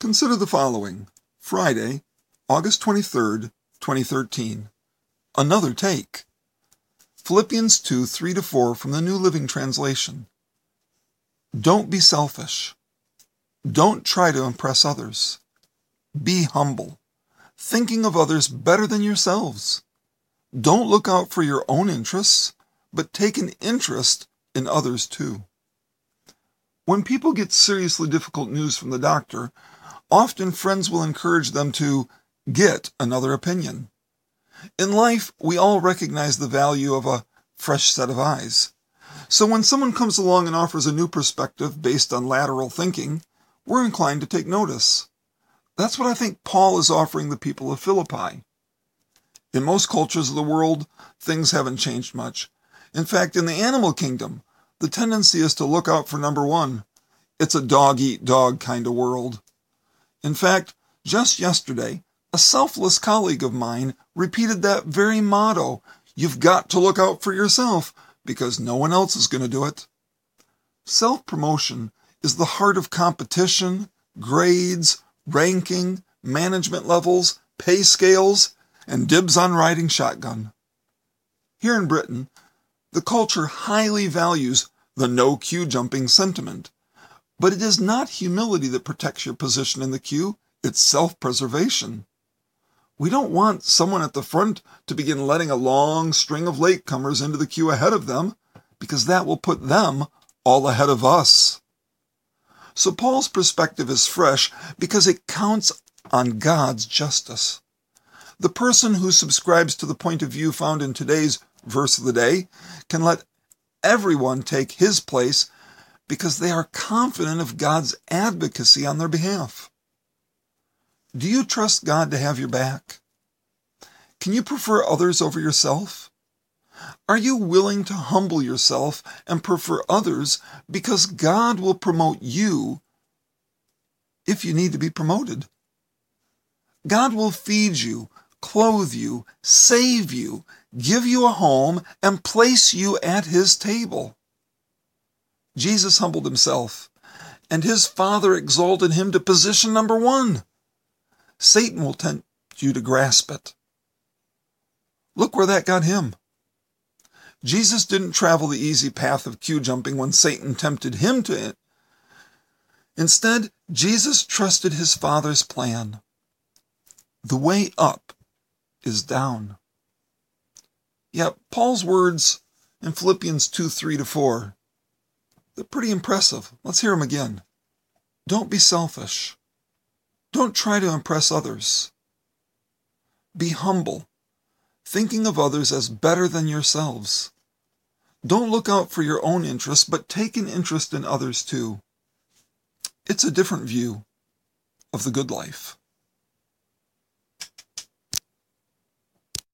Consider the following Friday, August 23rd, 2013. Another take. Philippians 2 3 to 4 from the New Living Translation. Don't be selfish. Don't try to impress others. Be humble, thinking of others better than yourselves. Don't look out for your own interests, but take an interest in others too. When people get seriously difficult news from the doctor, often friends will encourage them to get another opinion. In life, we all recognize the value of a fresh set of eyes. So when someone comes along and offers a new perspective based on lateral thinking, we're inclined to take notice. That's what I think Paul is offering the people of Philippi. In most cultures of the world, things haven't changed much. In fact, in the animal kingdom, the tendency is to look out for number one. It's a dog eat dog kind of world. In fact, just yesterday, a selfless colleague of mine repeated that very motto you've got to look out for yourself because no one else is going to do it. Self promotion is the heart of competition, grades, ranking, management levels, pay scales, and dibs on riding shotgun. Here in Britain, the culture highly values the no queue jumping sentiment. But it is not humility that protects your position in the queue, it's self preservation. We don't want someone at the front to begin letting a long string of latecomers into the queue ahead of them, because that will put them all ahead of us. So Paul's perspective is fresh because it counts on God's justice. The person who subscribes to the point of view found in today's verse of the day can let everyone take his place because they are confident of God's advocacy on their behalf. Do you trust God to have your back? Can you prefer others over yourself? Are you willing to humble yourself and prefer others because God will promote you if you need to be promoted? God will feed you, clothe you, save you, give you a home, and place you at his table. Jesus humbled himself, and his Father exalted him to position number one. Satan will tempt you to grasp it. Look where that got him. Jesus didn't travel the easy path of queue jumping when Satan tempted him to it. Instead, Jesus trusted his Father's plan. The way up is down. Yet Paul's words in Philippians 2 3 to 4 they're pretty impressive. Let's hear them again. Don't be selfish. Don't try to impress others. Be humble, thinking of others as better than yourselves. Don't look out for your own interests, but take an interest in others too. It's a different view of the good life.